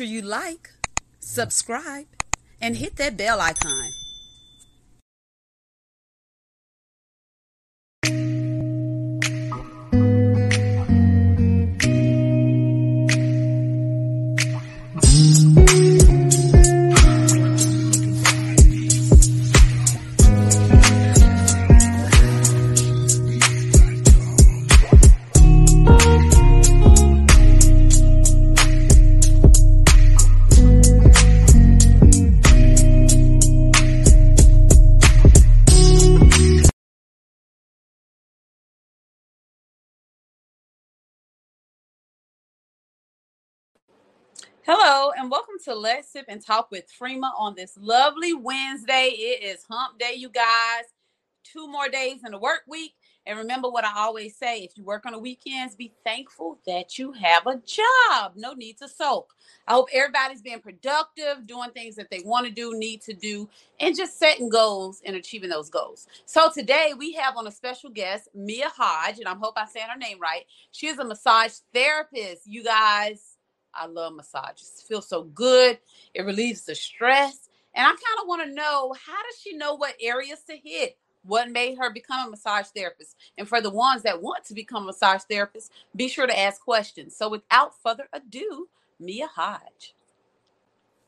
sure you like, subscribe, and hit that bell icon. Hello, and welcome to Let's Sip and Talk with Freema on this lovely Wednesday. It is hump day, you guys. Two more days in the work week. And remember what I always say if you work on the weekends, be thankful that you have a job. No need to soak. I hope everybody's being productive, doing things that they want to do, need to do, and just setting goals and achieving those goals. So today we have on a special guest, Mia Hodge, and I hope I saying her name right. She is a massage therapist. You guys, I love massages. It feels so good. It relieves the stress. And I kind of want to know how does she know what areas to hit? What made her become a massage therapist? And for the ones that want to become a massage therapist, be sure to ask questions. So without further ado, Mia Hodge.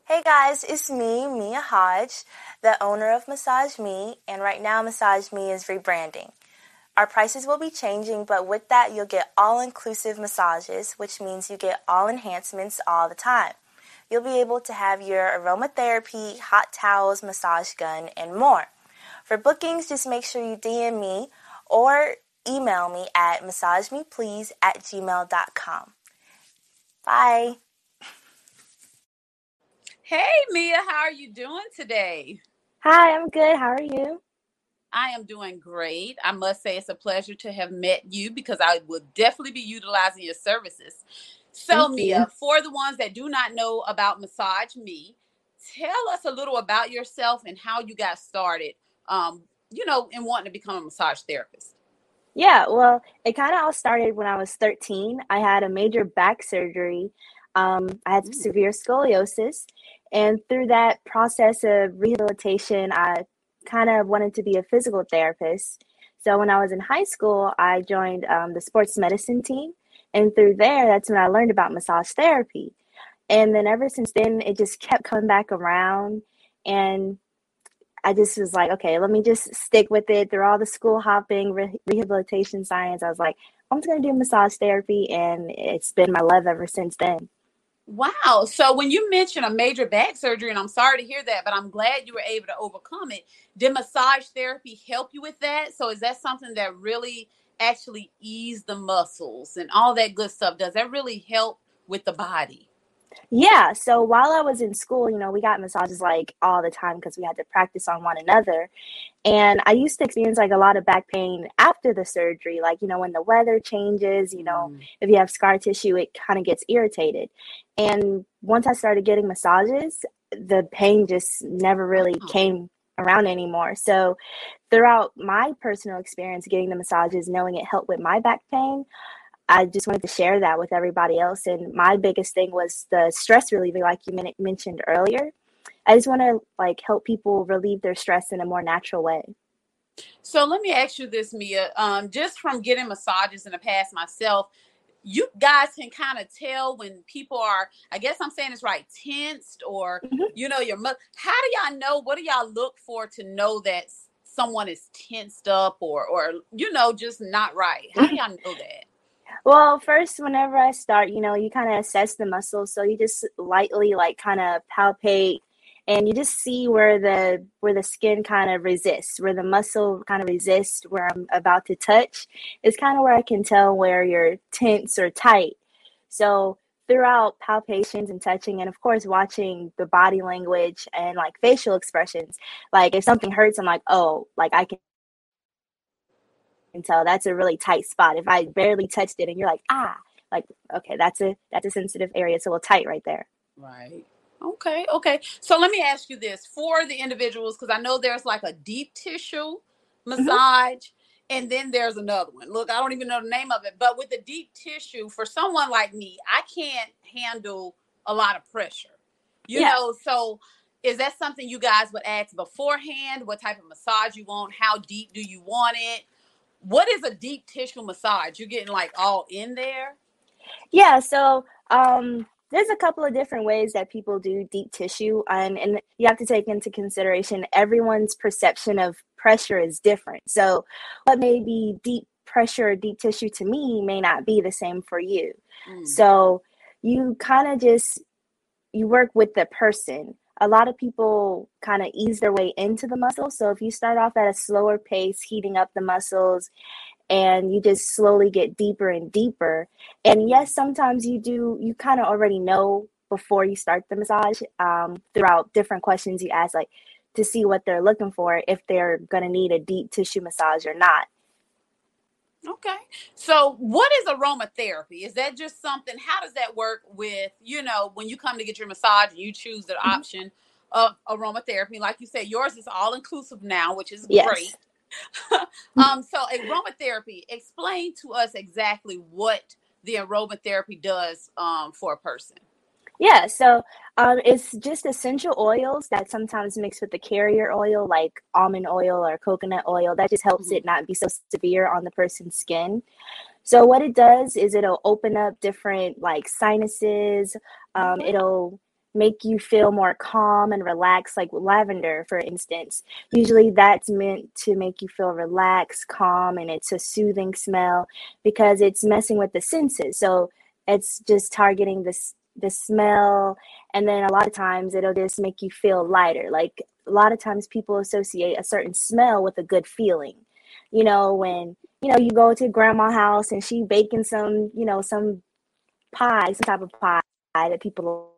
Hey guys, it's me, Mia Hodge, the owner of Massage Me, and right now Massage Me is rebranding. Our prices will be changing, but with that, you'll get all inclusive massages, which means you get all enhancements all the time. You'll be able to have your aromatherapy, hot towels, massage gun, and more. For bookings, just make sure you DM me or email me at massagemeplease at gmail.com. Bye. Hey, Mia, how are you doing today? Hi, I'm good. How are you? I am doing great. I must say it's a pleasure to have met you because I will definitely be utilizing your services. So, Thank Mia, you. for the ones that do not know about Massage Me, tell us a little about yourself and how you got started. Um, you know, in wanting to become a massage therapist. Yeah, well, it kind of all started when I was 13. I had a major back surgery. Um, I had Mm. severe scoliosis, and through that process of rehabilitation, I kind of wanted to be a physical therapist. So when I was in high school, I joined um, the sports medicine team, and through there, that's when I learned about massage therapy. And then ever since then, it just kept coming back around, and I just was like, okay, let me just stick with it through all the school hopping, re- rehabilitation science. I was like, I'm just going to do massage therapy, and it's been my love ever since then. Wow. So when you mentioned a major back surgery, and I'm sorry to hear that, but I'm glad you were able to overcome it. Did massage therapy help you with that? So is that something that really actually ease the muscles and all that good stuff? Does that really help with the body? Yeah, so while I was in school, you know, we got massages like all the time because we had to practice on one another. And I used to experience like a lot of back pain after the surgery, like, you know, when the weather changes, you know, Mm. if you have scar tissue, it kind of gets irritated. And once I started getting massages, the pain just never really came around anymore. So throughout my personal experience getting the massages, knowing it helped with my back pain, I just wanted to share that with everybody else. And my biggest thing was the stress reliever, like you mentioned earlier. I just want to like help people relieve their stress in a more natural way. So let me ask you this, Mia. Um, just from getting massages in the past myself, you guys can kind of tell when people are, I guess I'm saying this right, tensed or mm-hmm. you know, your how do y'all know? What do y'all look for to know that someone is tensed up or or you know, just not right? How do y'all know that? Well, first, whenever I start, you know, you kind of assess the muscles. So you just lightly, like, kind of palpate and you just see where the where the skin kind of resists where the muscle kind of resists where i'm about to touch is kind of where i can tell where you're tense or tight. So throughout palpations and touching and of course watching the body language and like facial expressions like if something hurts i'm like oh like i can tell that's a really tight spot. If i barely touched it and you're like ah like okay that's a that's a sensitive area it's a little tight right there. Right Okay, okay. So let me ask you this for the individuals, because I know there's like a deep tissue mm-hmm. massage, mm-hmm. and then there's another one. Look, I don't even know the name of it, but with the deep tissue, for someone like me, I can't handle a lot of pressure. You yeah. know, so is that something you guys would ask beforehand? What type of massage you want? How deep do you want it? What is a deep tissue massage? You're getting like all in there? Yeah, so um there's a couple of different ways that people do deep tissue and, and you have to take into consideration everyone's perception of pressure is different. So what may be deep pressure or deep tissue to me may not be the same for you. Mm. so you kind of just you work with the person. A lot of people kind of ease their way into the muscle. So if you start off at a slower pace heating up the muscles and you just slowly get deeper and deeper. And yes, sometimes you do, you kind of already know before you start the massage um, throughout different questions you ask, like to see what they're looking for, if they're going to need a deep tissue massage or not. Okay. So, what is aromatherapy? Is that just something? How does that work with, you know, when you come to get your massage and you choose the mm-hmm. option of aromatherapy? Like you said, yours is all inclusive now, which is yes. great. um, so aromatherapy, explain to us exactly what the aromatherapy does um, for a person. Yeah, so um, it's just essential oils that sometimes mix with the carrier oil, like almond oil or coconut oil. That just helps mm-hmm. it not be so severe on the person's skin. So what it does is it'll open up different like sinuses. Um, it'll make you feel more calm and relaxed, like lavender, for instance. Usually that's meant to make you feel relaxed, calm, and it's a soothing smell because it's messing with the senses. So it's just targeting this the smell and then a lot of times it'll just make you feel lighter like a lot of times people associate a certain smell with a good feeling you know when you know you go to grandma's house and she baking some you know some pie some type of pie that people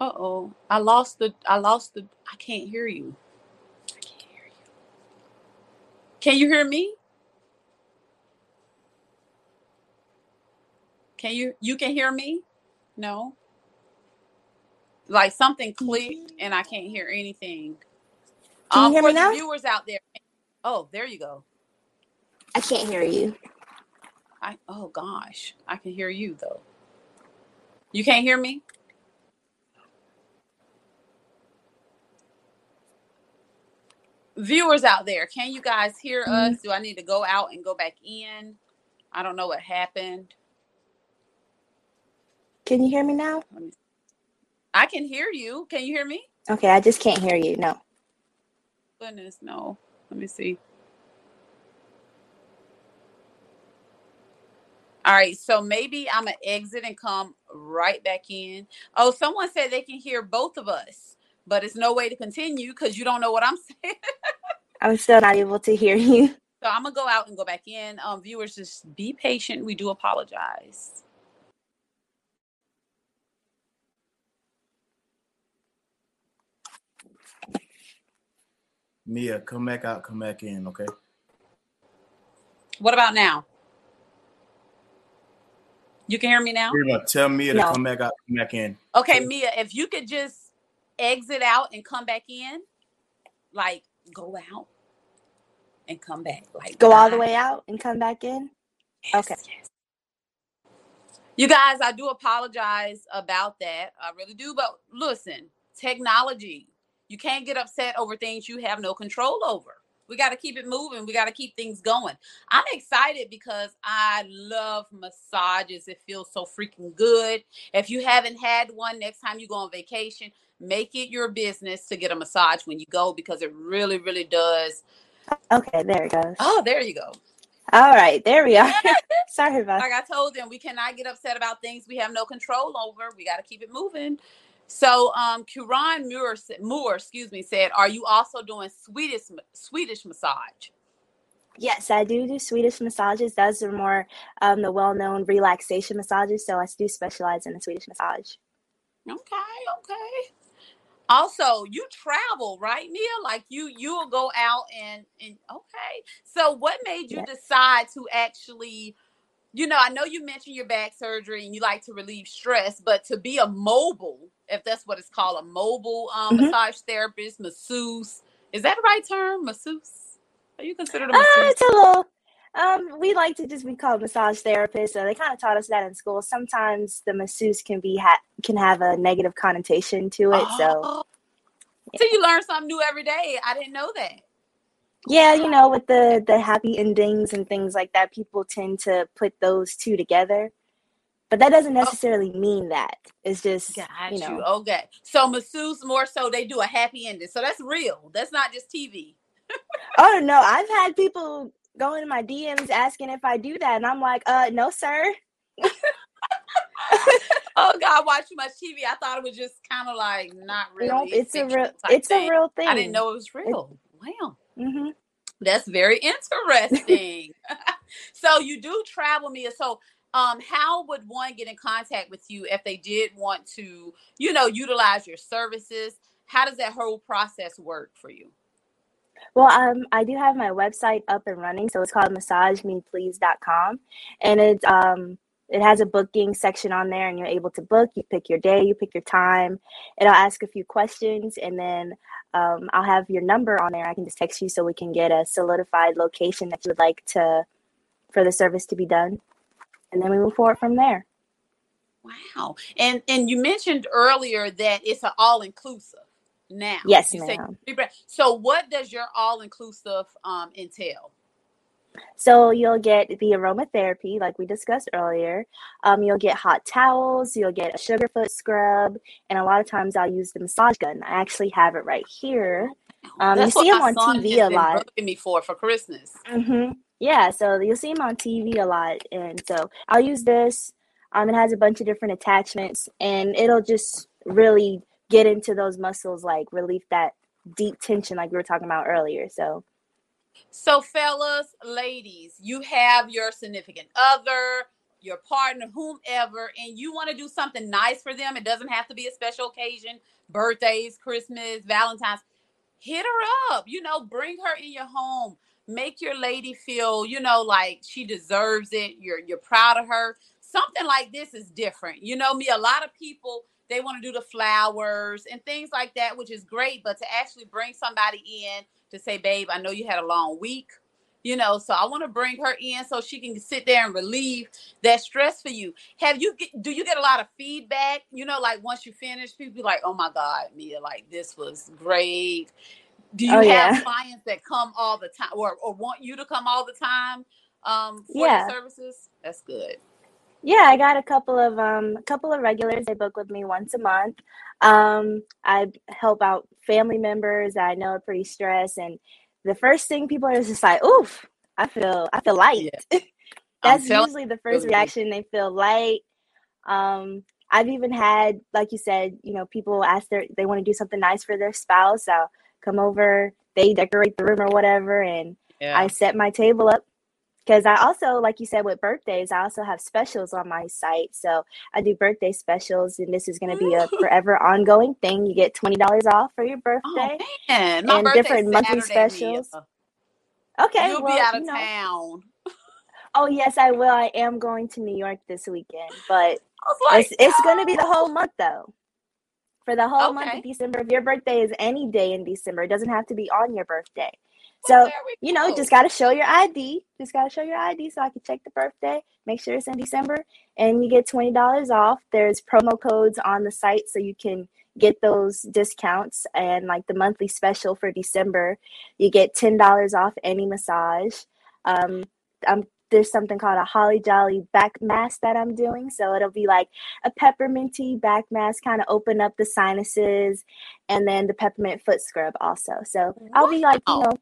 Uh oh. I lost the I lost the I can't hear you. I can't hear you. Can you hear me? Can you you can hear me? No. Like something clicked and I can't hear anything. Can um, you hear for me now? viewers out there. Oh, there you go. I can't hear you. I oh gosh. I can hear you though. You can't hear me? Viewers out there, can you guys hear mm-hmm. us? Do I need to go out and go back in? I don't know what happened. Can you hear me now? I can hear you. Can you hear me? Okay, I just can't hear you. No. Goodness, no. Let me see. All right, so maybe I'm gonna exit and come right back in. Oh, someone said they can hear both of us but it's no way to continue because you don't know what I'm saying. I'm still not able to hear you. So I'm gonna go out and go back in. Um, viewers, just be patient. We do apologize. Mia, come back out, come back in, okay? What about now? You can hear me now? Tell Mia no. to come back out, come back in. Okay, Mia, if you could just exit out and come back in, like go out and come back. Like go all the way out and come back in. Yes, okay. Yes. You guys, I do apologize about that. I really do. But listen, technology, you can't get upset over things you have no control over. We got to keep it moving. We got to keep things going. I'm excited because I love massages. It feels so freaking good. If you haven't had one, next time you go on vacation, make it your business to get a massage when you go because it really, really does. Okay, there it goes. Oh, there you go. All right, there we are. Sorry about Like I told them, we cannot get upset about things we have no control over. We got to keep it moving. So, um, Kuran Moore, Moore, excuse me, said, "Are you also doing Swedish Swedish massage?" Yes, I do do Swedish massages. Those are more um, the well-known relaxation massages. So I do specialize in the Swedish massage. Okay, okay. Also, you travel, right, Mia? Like you, you will go out and and okay. So, what made you yes. decide to actually? You know, I know you mentioned your back surgery and you like to relieve stress, but to be a mobile if that's what it's called, a mobile um, mm-hmm. massage therapist, masseuse. Is that the right term? Masseuse? Are you considered a masseuse? Uh, it's a little. Um, we like to just be called massage therapists. So they kind of taught us that in school. Sometimes the masseuse can be ha- can have a negative connotation to it. Oh. So, yeah. so you learn something new every day. I didn't know that. Yeah, you know, with the the happy endings and things like that, people tend to put those two together. But that doesn't oh. necessarily oh. mean that. It's just Got you know. You. Okay. So masseuse more so they do a happy ending. So that's real. That's not just TV. oh no, I've had people go into my DMs asking if I do that, and I'm like, uh, no, sir. oh God, watch too much TV. I thought it was just kind of like not really. It's a real. It's thing. a real thing. I didn't know it was real. wow. Mm-hmm. That's very interesting. so you do travel, Mia. So um, how would one get in contact with you if they did want to, you know, utilize your services? How does that whole process work for you? Well, um, I do have my website up and running, so it's called massagemeplease.com, and it's um, it has a booking section on there, and you're able to book. You pick your day, you pick your time. It'll ask a few questions, and then um, I'll have your number on there. I can just text you so we can get a solidified location that you would like to for the service to be done and then we move forward from there. Wow. And and you mentioned earlier that it's an all inclusive now. Yes, you ma'am. Say, so what does your all inclusive um, entail? So you'll get the aromatherapy, like we discussed earlier. Um, you'll get hot towels. You'll get a sugar foot scrub, and a lot of times I'll use the massage gun. I actually have it right here. Um, you see them on TV a lot. Me for for Christmas. Mm-hmm. Yeah, so you'll see him on TV a lot, and so I'll use this. Um, it has a bunch of different attachments, and it'll just really get into those muscles, like relieve that deep tension, like we were talking about earlier. So, so fellas, ladies, you have your significant other, your partner, whomever, and you want to do something nice for them. It doesn't have to be a special occasion, birthdays, Christmas, Valentine's. Hit her up. You know, bring her in your home make your lady feel, you know, like she deserves it. You're you're proud of her. Something like this is different. You know me, a lot of people they want to do the flowers and things like that, which is great, but to actually bring somebody in to say, "Babe, I know you had a long week." You know, so I want to bring her in so she can sit there and relieve that stress for you. Have you do you get a lot of feedback? You know, like once you finish, people be like, "Oh my God, Mia, like this was great." Do you oh, have yeah. clients that come all the time or, or want you to come all the time um, for yeah. services? That's good. Yeah, I got a couple of um a couple of regulars. They book with me once a month. Um, I help out family members that I know are pretty stressed, and the first thing people are just like, "Oof, I feel I feel light." Yeah. That's usually the first reaction. They feel light. Um, I've even had, like you said, you know, people ask their they want to do something nice for their spouse. So come over, they decorate the room or whatever, and yeah. I set my table up. Because I also, like you said, with birthdays, I also have specials on my site. So I do birthday specials, and this is going to be a forever ongoing thing. You get twenty dollars off for your oh, birthday, oh, man. My and different monthly specials. Okay, you'll well, be out of you know. town. Oh yes, I will. I am going to New York this weekend, but like, it's, it's going to be the whole month though for the whole okay. month of December. If your birthday is any day in December, it doesn't have to be on your birthday. So you know, just gotta show your ID. Just gotta show your ID so I can check the birthday. Make sure it's in December, and you get twenty dollars off. There's promo codes on the site so you can get those discounts. And like the monthly special for December, you get ten dollars off any massage. Um, I'm there's something called a holly jolly back mask that I'm doing. So it'll be like a pepperminty back mask, kind of open up the sinuses, and then the peppermint foot scrub also. So I'll be like, you know,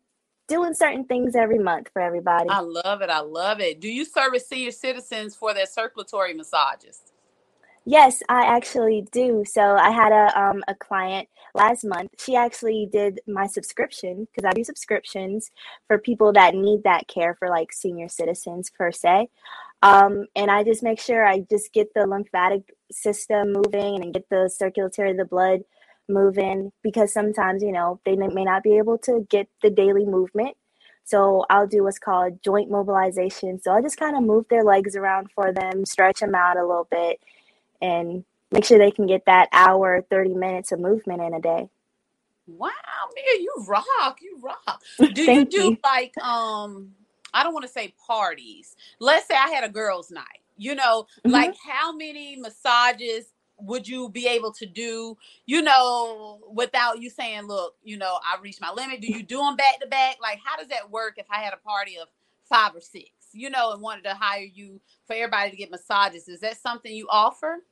doing certain things every month for everybody. I love it. I love it. Do you service senior citizens for their circulatory massages? Yes, I actually do. So I had a um a client last month. She actually did my subscription because I do subscriptions for people that need that care for like senior citizens per se. Um, and I just make sure I just get the lymphatic system moving and get the circulatory the blood moving because sometimes you know they may not be able to get the daily movement. So I'll do what's called joint mobilization. So I just kind of move their legs around for them, stretch them out a little bit and make sure they can get that hour, 30 minutes of movement in a day. Wow, man, you rock. You rock. Do you do you. like um I don't want to say parties. Let's say I had a girls' night. You know, mm-hmm. like how many massages would you be able to do, you know, without you saying, look, you know, I reached my limit? Do you do them back to back? Like, how does that work if I had a party of five or six, you know, and wanted to hire you for everybody to get massages? Is that something you offer?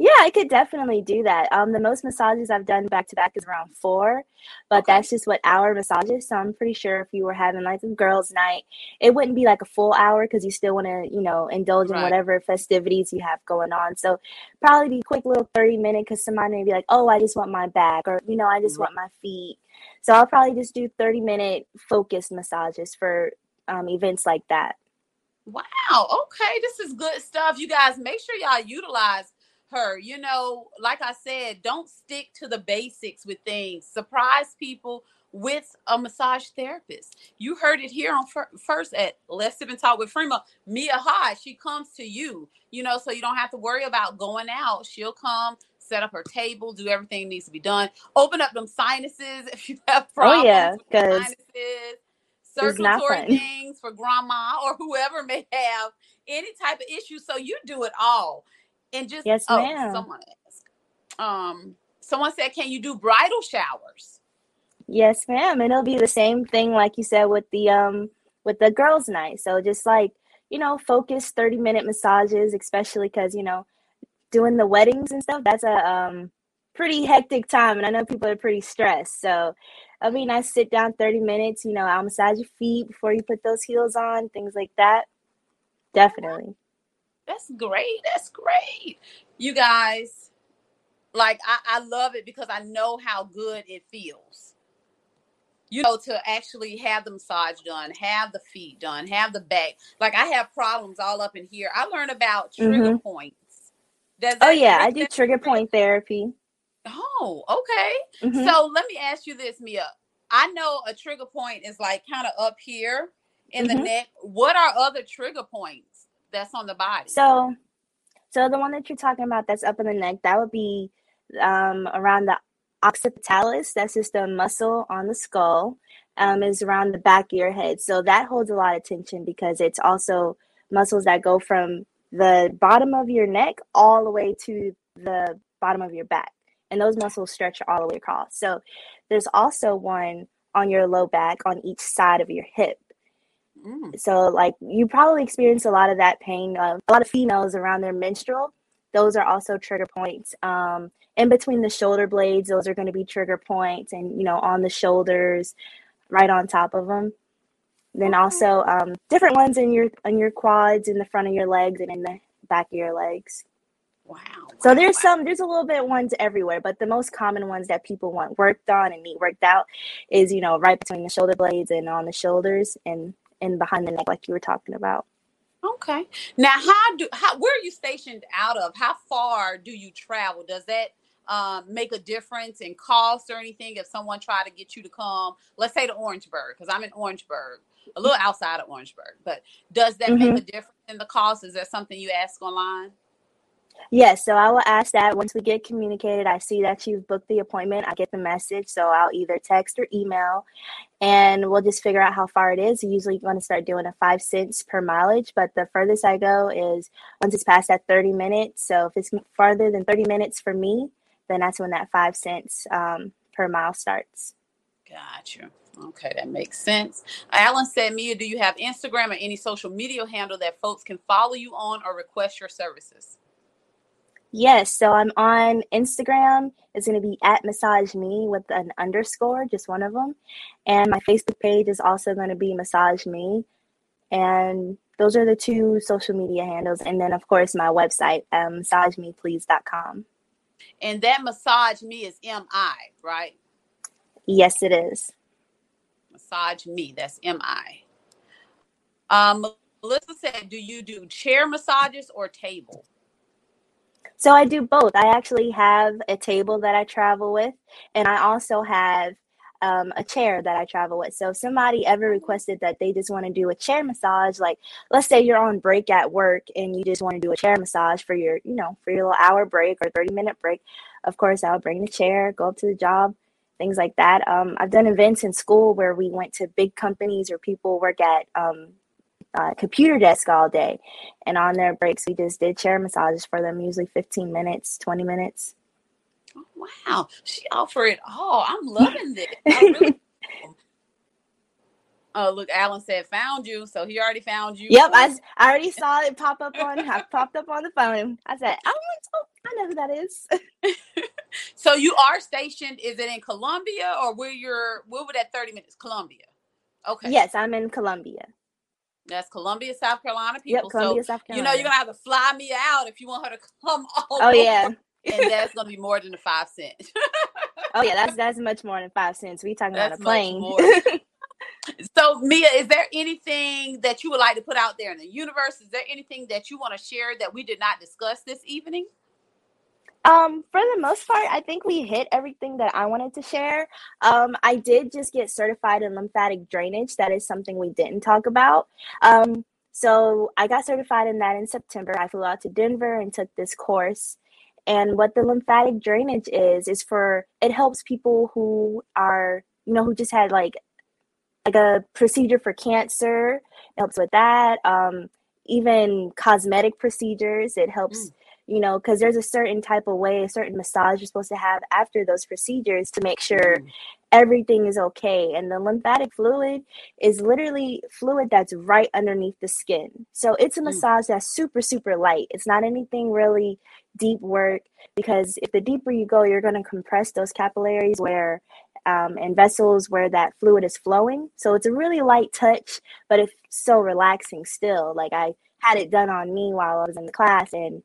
Yeah, I could definitely do that. Um, the most massages I've done back to back is around four, but okay. that's just what hour massages. So I'm pretty sure if you were having like a girls' night, it wouldn't be like a full hour because you still want to, you know, indulge in whatever festivities you have going on. So probably be quick little 30 minute because somebody may be like, oh, I just want my back, or you know, I just right. want my feet. So I'll probably just do 30 minute focused massages for um, events like that. Wow. Okay, this is good stuff. You guys make sure y'all utilize her. You know, like I said, don't stick to the basics with things. Surprise people with a massage therapist. You heard it here on fir- first at Let's Sip and Talk with Freema. Mia High, she comes to you, you know, so you don't have to worry about going out. She'll come, set up her table, do everything needs to be done. Open up them sinuses if you have problems. Oh yeah, because circulatory things for grandma or whoever may have any type of issue. So you do it all. And just yes, oh, ma'am. someone asked. Um, someone said, "Can you do bridal showers?" Yes, ma'am. And it'll be the same thing, like you said, with the um with the girls' night. So just like you know, focus thirty minute massages, especially because you know, doing the weddings and stuff. That's a um pretty hectic time, and I know people are pretty stressed. So I mean, I sit down thirty minutes. You know, I'll massage your feet before you put those heels on, things like that. Definitely. That's great. That's great. You guys, like I, I love it because I know how good it feels. You know, to actually have the massage done, have the feet done, have the back. Like I have problems all up in here. I learned about trigger mm-hmm. points. oh yeah, I do trigger point therapy. Oh, okay. Mm-hmm. So let me ask you this, Mia. I know a trigger point is like kind of up here in mm-hmm. the neck. What are other trigger points? that's on the body. So, so the one that you're talking about that's up in the neck, that would be um, around the occipitalis. That's just the muscle on the skull. Um, is around the back of your head. So that holds a lot of tension because it's also muscles that go from the bottom of your neck all the way to the bottom of your back. And those muscles stretch all the way across. So there's also one on your low back on each side of your hip. Mm. So, like, you probably experience a lot of that pain. Uh, a lot of females around their menstrual, those are also trigger points. Um, in between the shoulder blades, those are going to be trigger points, and you know, on the shoulders, right on top of them. Then also um, different ones in your on your quads, in the front of your legs, and in the back of your legs. Wow. So there's wow. some, there's a little bit ones everywhere, but the most common ones that people want worked on and need worked out is, you know, right between the shoulder blades and on the shoulders and and behind the neck, like you were talking about. Okay. Now, how do how where are you stationed out of? How far do you travel? Does that um, make a difference in cost or anything? If someone tried to get you to come, let's say to Orangeburg, because I'm in Orangeburg, a little outside of Orangeburg, but does that mm-hmm. make a difference in the cost? Is that something you ask online? Yes, so I will ask that once we get communicated. I see that you've booked the appointment. I get the message, so I'll either text or email, and we'll just figure out how far it is. Usually, going to start doing a five cents per mileage, but the furthest I go is once it's past that thirty minutes. So if it's farther than thirty minutes for me, then that's when that five cents um, per mile starts. Gotcha. Okay, that makes sense. Alan said, Mia, do you have Instagram or any social media handle that folks can follow you on or request your services? Yes, so I'm on Instagram. It's going to be at massage me with an underscore, just one of them. And my Facebook page is also going to be massage me. And those are the two social media handles. And then, of course, my website, um, massagemeplease.com. And that massage me is M I, right? Yes, it is. Massage me, that's M I. Um, Melissa said, do you do chair massages or table? So I do both. I actually have a table that I travel with, and I also have um, a chair that I travel with. So if somebody ever requested that they just want to do a chair massage, like let's say you're on break at work and you just want to do a chair massage for your, you know, for your little hour break or 30 minute break, of course I'll bring the chair, go up to the job, things like that. Um, I've done events in school where we went to big companies or people work at um, uh, computer desk all day. And on their breaks, we just did chair massages for them, usually 15 minutes, 20 minutes. Oh, wow. She offered it all. I'm loving this. Really Oh, look, Alan said found you. So he already found you. Yep, I, I already saw it pop up on I popped up on the phone. I said, oh, I know who that is. so you are stationed, is it in Columbia or where you're where would that 30 minutes? Columbia. Okay. Yes, I'm in Columbia. That's Columbia, South Carolina people. Yep, Columbia, so, South Carolina. You know, you're gonna have to fly me out if you want her to come all Oh yeah. and that's gonna be more than the five cents. oh yeah, that's that's much more than five cents. We talking that's about a plane. so Mia, is there anything that you would like to put out there in the universe? Is there anything that you want to share that we did not discuss this evening? Um, for the most part, I think we hit everything that I wanted to share. Um, I did just get certified in lymphatic drainage. That is something we didn't talk about. Um, so I got certified in that in September. I flew out to Denver and took this course. And what the lymphatic drainage is is for it helps people who are you know who just had like like a procedure for cancer. It helps with that. Um, even cosmetic procedures. It helps. Mm you know, because there's a certain type of way, a certain massage you're supposed to have after those procedures to make sure mm. everything is okay. And the lymphatic fluid is literally fluid that's right underneath the skin. So it's a mm. massage that's super, super light. It's not anything really deep work because if the deeper you go, you're going to compress those capillaries where um, and vessels where that fluid is flowing. So it's a really light touch, but it's so relaxing still. Like I had it done on me while I was in the class and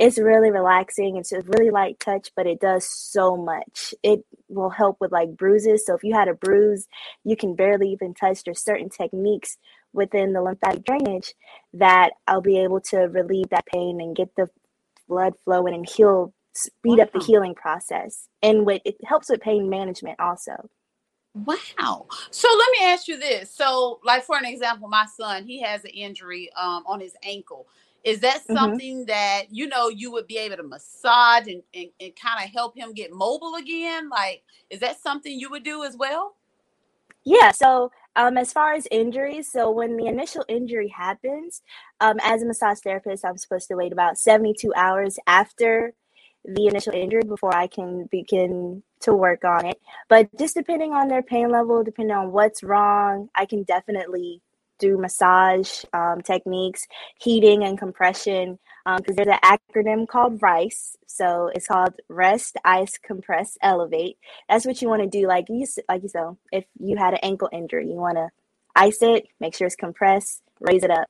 it's really relaxing. It's a really light touch, but it does so much. It will help with like bruises. So if you had a bruise, you can barely even touch. There's certain techniques within the lymphatic drainage that I'll be able to relieve that pain and get the blood flowing and heal, speed wow. up the healing process. And with, it helps with pain management also. Wow. So let me ask you this. So, like for an example, my son, he has an injury um, on his ankle is that mm-hmm. something that you know you would be able to massage and, and, and kind of help him get mobile again like is that something you would do as well yeah so um, as far as injuries so when the initial injury happens um, as a massage therapist i'm supposed to wait about 72 hours after the initial injury before i can begin to work on it but just depending on their pain level depending on what's wrong i can definitely do massage um, techniques, heating and compression, because um, there's an acronym called RICE. So it's called Rest, Ice, Compress, Elevate. That's what you want to do. Like you, like you said, if you had an ankle injury, you want to ice it, make sure it's compressed, raise it up.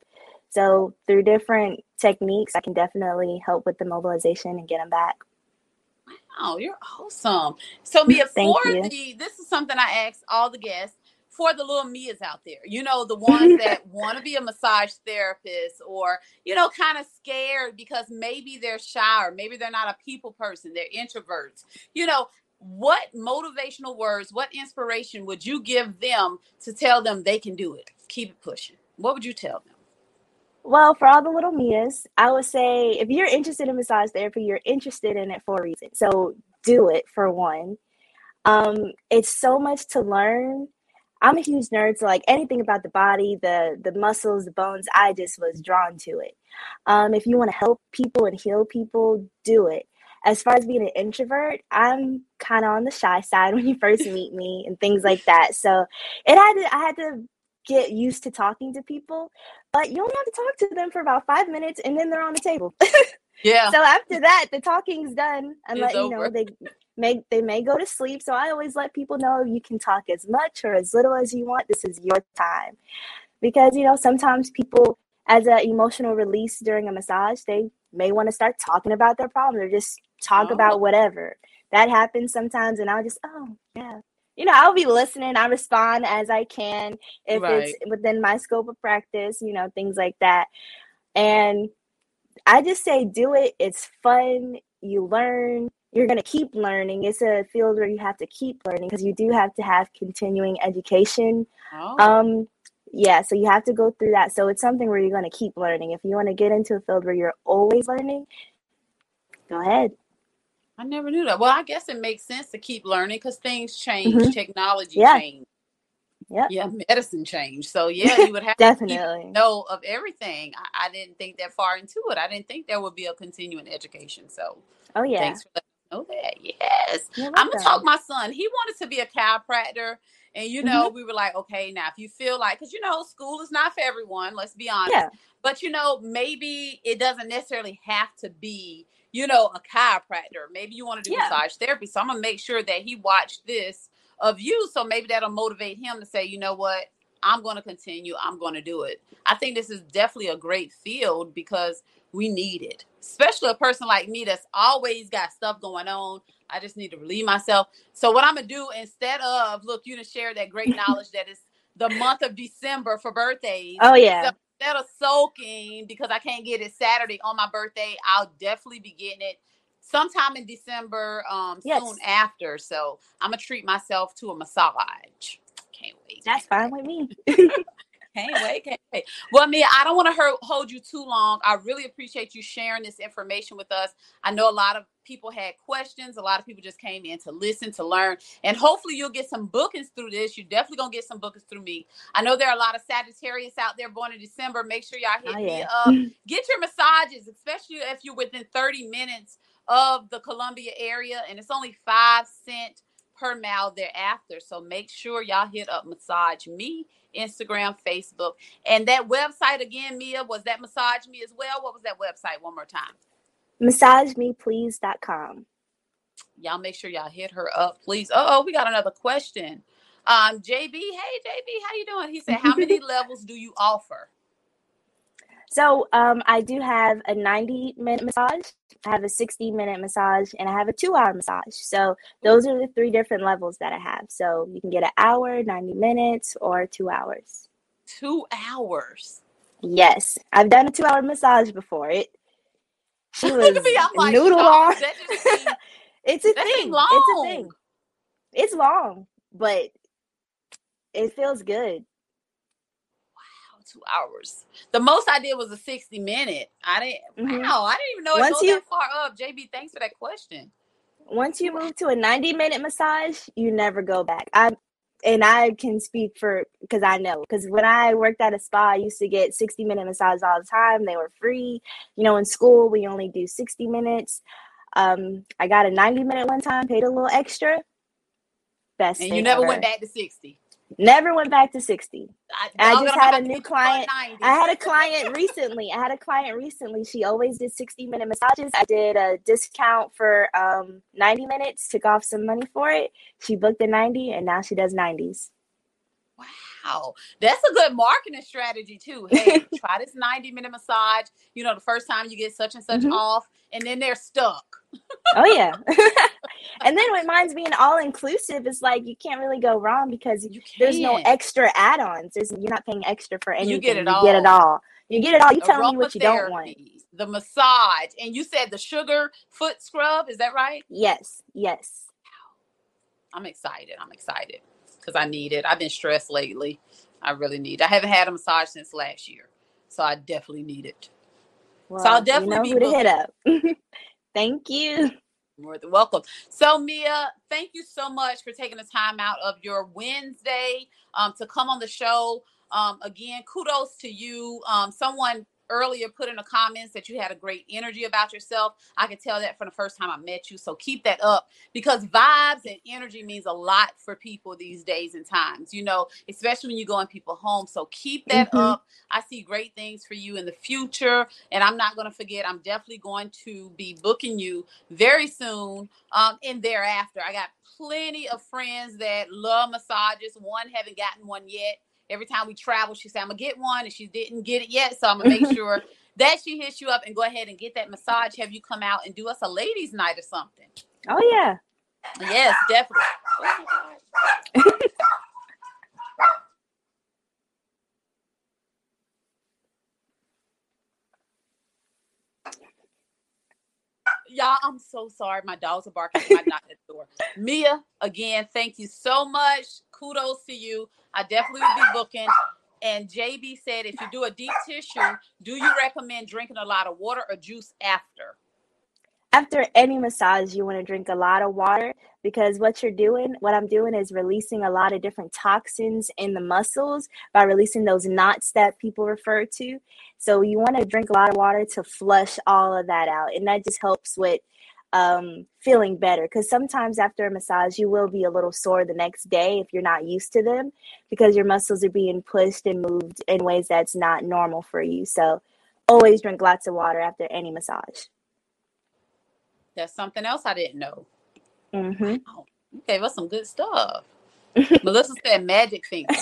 So through different techniques, I can definitely help with the mobilization and get them back. Wow, you're awesome. So Mia, for the this is something I ask all the guests for the little Mias out there, you know, the ones that want to be a massage therapist or, you know, kind of scared because maybe they're shy or maybe they're not a people person, they're introverts. You know, what motivational words, what inspiration would you give them to tell them they can do it? Keep it pushing. What would you tell them? Well, for all the little Mias, I would say if you're interested in massage therapy, you're interested in it for a reason. So do it for one. Um, it's so much to learn. I'm a huge nerd, so like anything about the body, the the muscles, the bones, I just was drawn to it. Um, if you want to help people and heal people, do it. As far as being an introvert, I'm kind of on the shy side when you first meet me and things like that. So it had to, I had to get used to talking to people, but you only have to talk to them for about five minutes and then they're on the table. Yeah. so after that, the talking's done and let you know they may they may go to sleep. So I always let people know you can talk as much or as little as you want. This is your time. Because you know, sometimes people as an emotional release during a massage, they may want to start talking about their problem or just talk Oh. about whatever. That happens sometimes and I'll just, oh yeah. You know, I'll be listening. I respond as I can if it's within my scope of practice, you know, things like that. And I just say do it. It's fun. You learn. You're going to keep learning. It's a field where you have to keep learning because you do have to have continuing education. Oh. Um, yeah, so you have to go through that. So it's something where you're going to keep learning. If you want to get into a field where you're always learning, go ahead. I never knew that. Well, I guess it makes sense to keep learning because things change, Mhm. technology Yeah. change. Yeah. Yeah, medicine change. So yeah, you would have to Definitely. know of everything. I, I didn't think that far into it. I didn't think there would be a continuing education. So Oh yeah. thanks for letting us know that. Yes. I'm gonna talk my son. He wanted to be a chiropractor. And you know, Mm-hmm. we were like, okay, now if you feel like, because you know, school is not for everyone, let's be honest. Yeah. But you know, maybe it doesn't necessarily have to be, you know, a chiropractor. Maybe you want to do Yeah. massage therapy. So I'm gonna make sure that he watched this of you. So maybe that'll motivate him to say, you know what, I'm gonna continue, I'm gonna do it. I think this is definitely a great field because we need it. Especially a person like me that's always got stuff going on. I just need to relieve myself. So what I'm gonna do instead of look, you to share that great knowledge that is the month of December for birthdays. Oh yeah. So instead of soaking because I can't get it Saturday on my birthday, I'll definitely be getting it sometime in December, um, Yes. soon after. So I'm gonna treat myself to a massage. Can't wait. That's fine with me. Can't wait. Can't wait. Well, Mia, I don't want to hold you too long. I really appreciate you sharing this information with us. I know a lot of people had questions. A lot of people just came in to listen, to learn, and hopefully you'll get some bookings through this. You're definitely gonna get some bookings through me. I know there are a lot of Sagittarius out there born in December. Make sure y'all hit Oh, me up. Get your massages, especially if you're within 30 minutes of the Columbia area, and it's only five cent per mile thereafter. So make sure y'all hit up Massage Me, Instagram, Facebook, and that website again, Mia, was that Massage Me as well? What was that website? One more time. MassageMePlease.com. Y'all make sure y'all hit her up, please. Oh, we got another question. Um, JB, hey JB, how you doing? He said, How many levels do you offer? So um, I do have a 90 minute massage, I have a 60 minute massage, and I have a two hour massage. So those are the three different levels that I have. So you can get an hour, 90 minutes, or two hours. Two hours. Yes, I've done a two hour massage before. It she was me, like, noodle shocked. long. That just seems It's a thing. seems It's a thing. It's long, but it feels good. Two hours. The most I did was a 60 minute. I didn't Mhm. wow, I didn't even know it Once goes you- that far up. JB, thanks for that question. Once you move to a 90 minute massage, you never go back. I and I can speak for because I know because when I worked at a spa, I used to get 60 minute massages all the time. They were free. You know, in school we only do 60 minutes. Um, I got a 90 minute one time, paid a little extra. Best And you never ever. went back to 60. Never went back to 60. I, I just had a new client. I had a client recently. I had a client recently. She always did 60 minute massages. I did a discount for um 90 minutes, took off some money for it. She booked the 90 and now she does 90s. Wow, that's a good marketing strategy too. Hey, try this 90 minute massage. You know, the first time you get such and such Mhm. off, and then they're stuck. Oh yeah. and then with mine's being all inclusive, it's like you can't really go wrong because You there's no extra add-ons. You're not paying extra for anything. You get it You get it all. all. You get it all. You tell me what you don't want. The massage, and you said the sugar foot scrub. Is that right? Yes. Yes. I'm excited. I'm excited because I need it. I've been stressed lately. I really need. I haven't had a massage since last year, So I definitely need it. Well, so I'll definitely you know who to hit up. Thank you. More than welcome. So, Mia, thank you so much for taking the time out of your Wednesday um, to come on the show. Um, again, kudos to you. Um, someone earlier put in the comments that you had a great energy about yourself. I could tell that from the first time I met you. So keep that up because vibes and energy means a lot for people these days and times, you know, especially when you go in people home. So keep that mm-hmm. up. I see great things for you in the future. And I'm not going to forget, I'm definitely going to be booking you very soon um, and thereafter. I got plenty of friends that love massages. One haven't gotten one yet every time we travel, she said, I'm gonna get one, and she didn't get it yet. So I'm gonna make sure that she hits you up and go ahead and get that massage. Have you come out and do us a ladies' night or something? Oh yeah. Yes, definitely. Y'all, I'm so sorry. My dogs are barking. I knocked at the door. Mia, again, thank you so much. Kudos to you. I definitely will be booking. And JB said, if you do a deep tissue, do you recommend drinking a lot of water or juice after? After any massage, you want to drink a lot of water because what you're doing, what I'm doing is releasing a lot of different toxins in the muscles by releasing those knots that people refer to. So you want to drink a lot of water to flush all of that out. And that just helps with um, feeling better. Because sometimes after a massage, you will be a little sore the next day if you're not used to them because your muscles are being pushed and moved in ways that's not normal for you. So always drink lots of water after any massage. That's something else I didn't know. Mm-hmm. Wow. You gave us some good stuff. Melissa said magic fingers.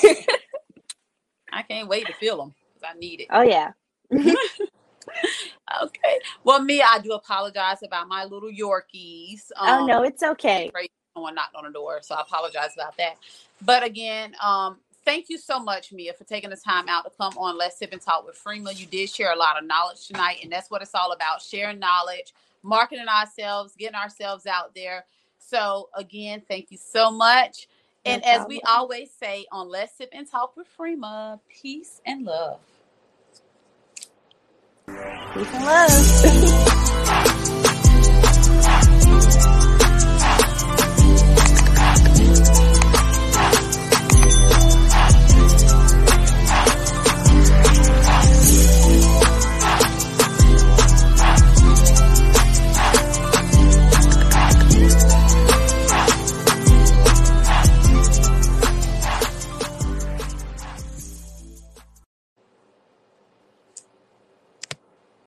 I can't wait to feel them because I need it. Oh, yeah. okay. Well, me, I do apologize about my little Yorkies. Um, oh no, it's okay. Someone knocked on the door, so I apologize about that. But again, um, thank you so much, Mia, for taking the time out to come on Let's Sip and Talk with Freema. You did share a lot of knowledge tonight, and that's what it's all about: sharing knowledge, marketing ourselves, getting ourselves out there. So again, thank you so much. And as we always say on Let's Sip and Talk with Freema, peace and love. Peace and love.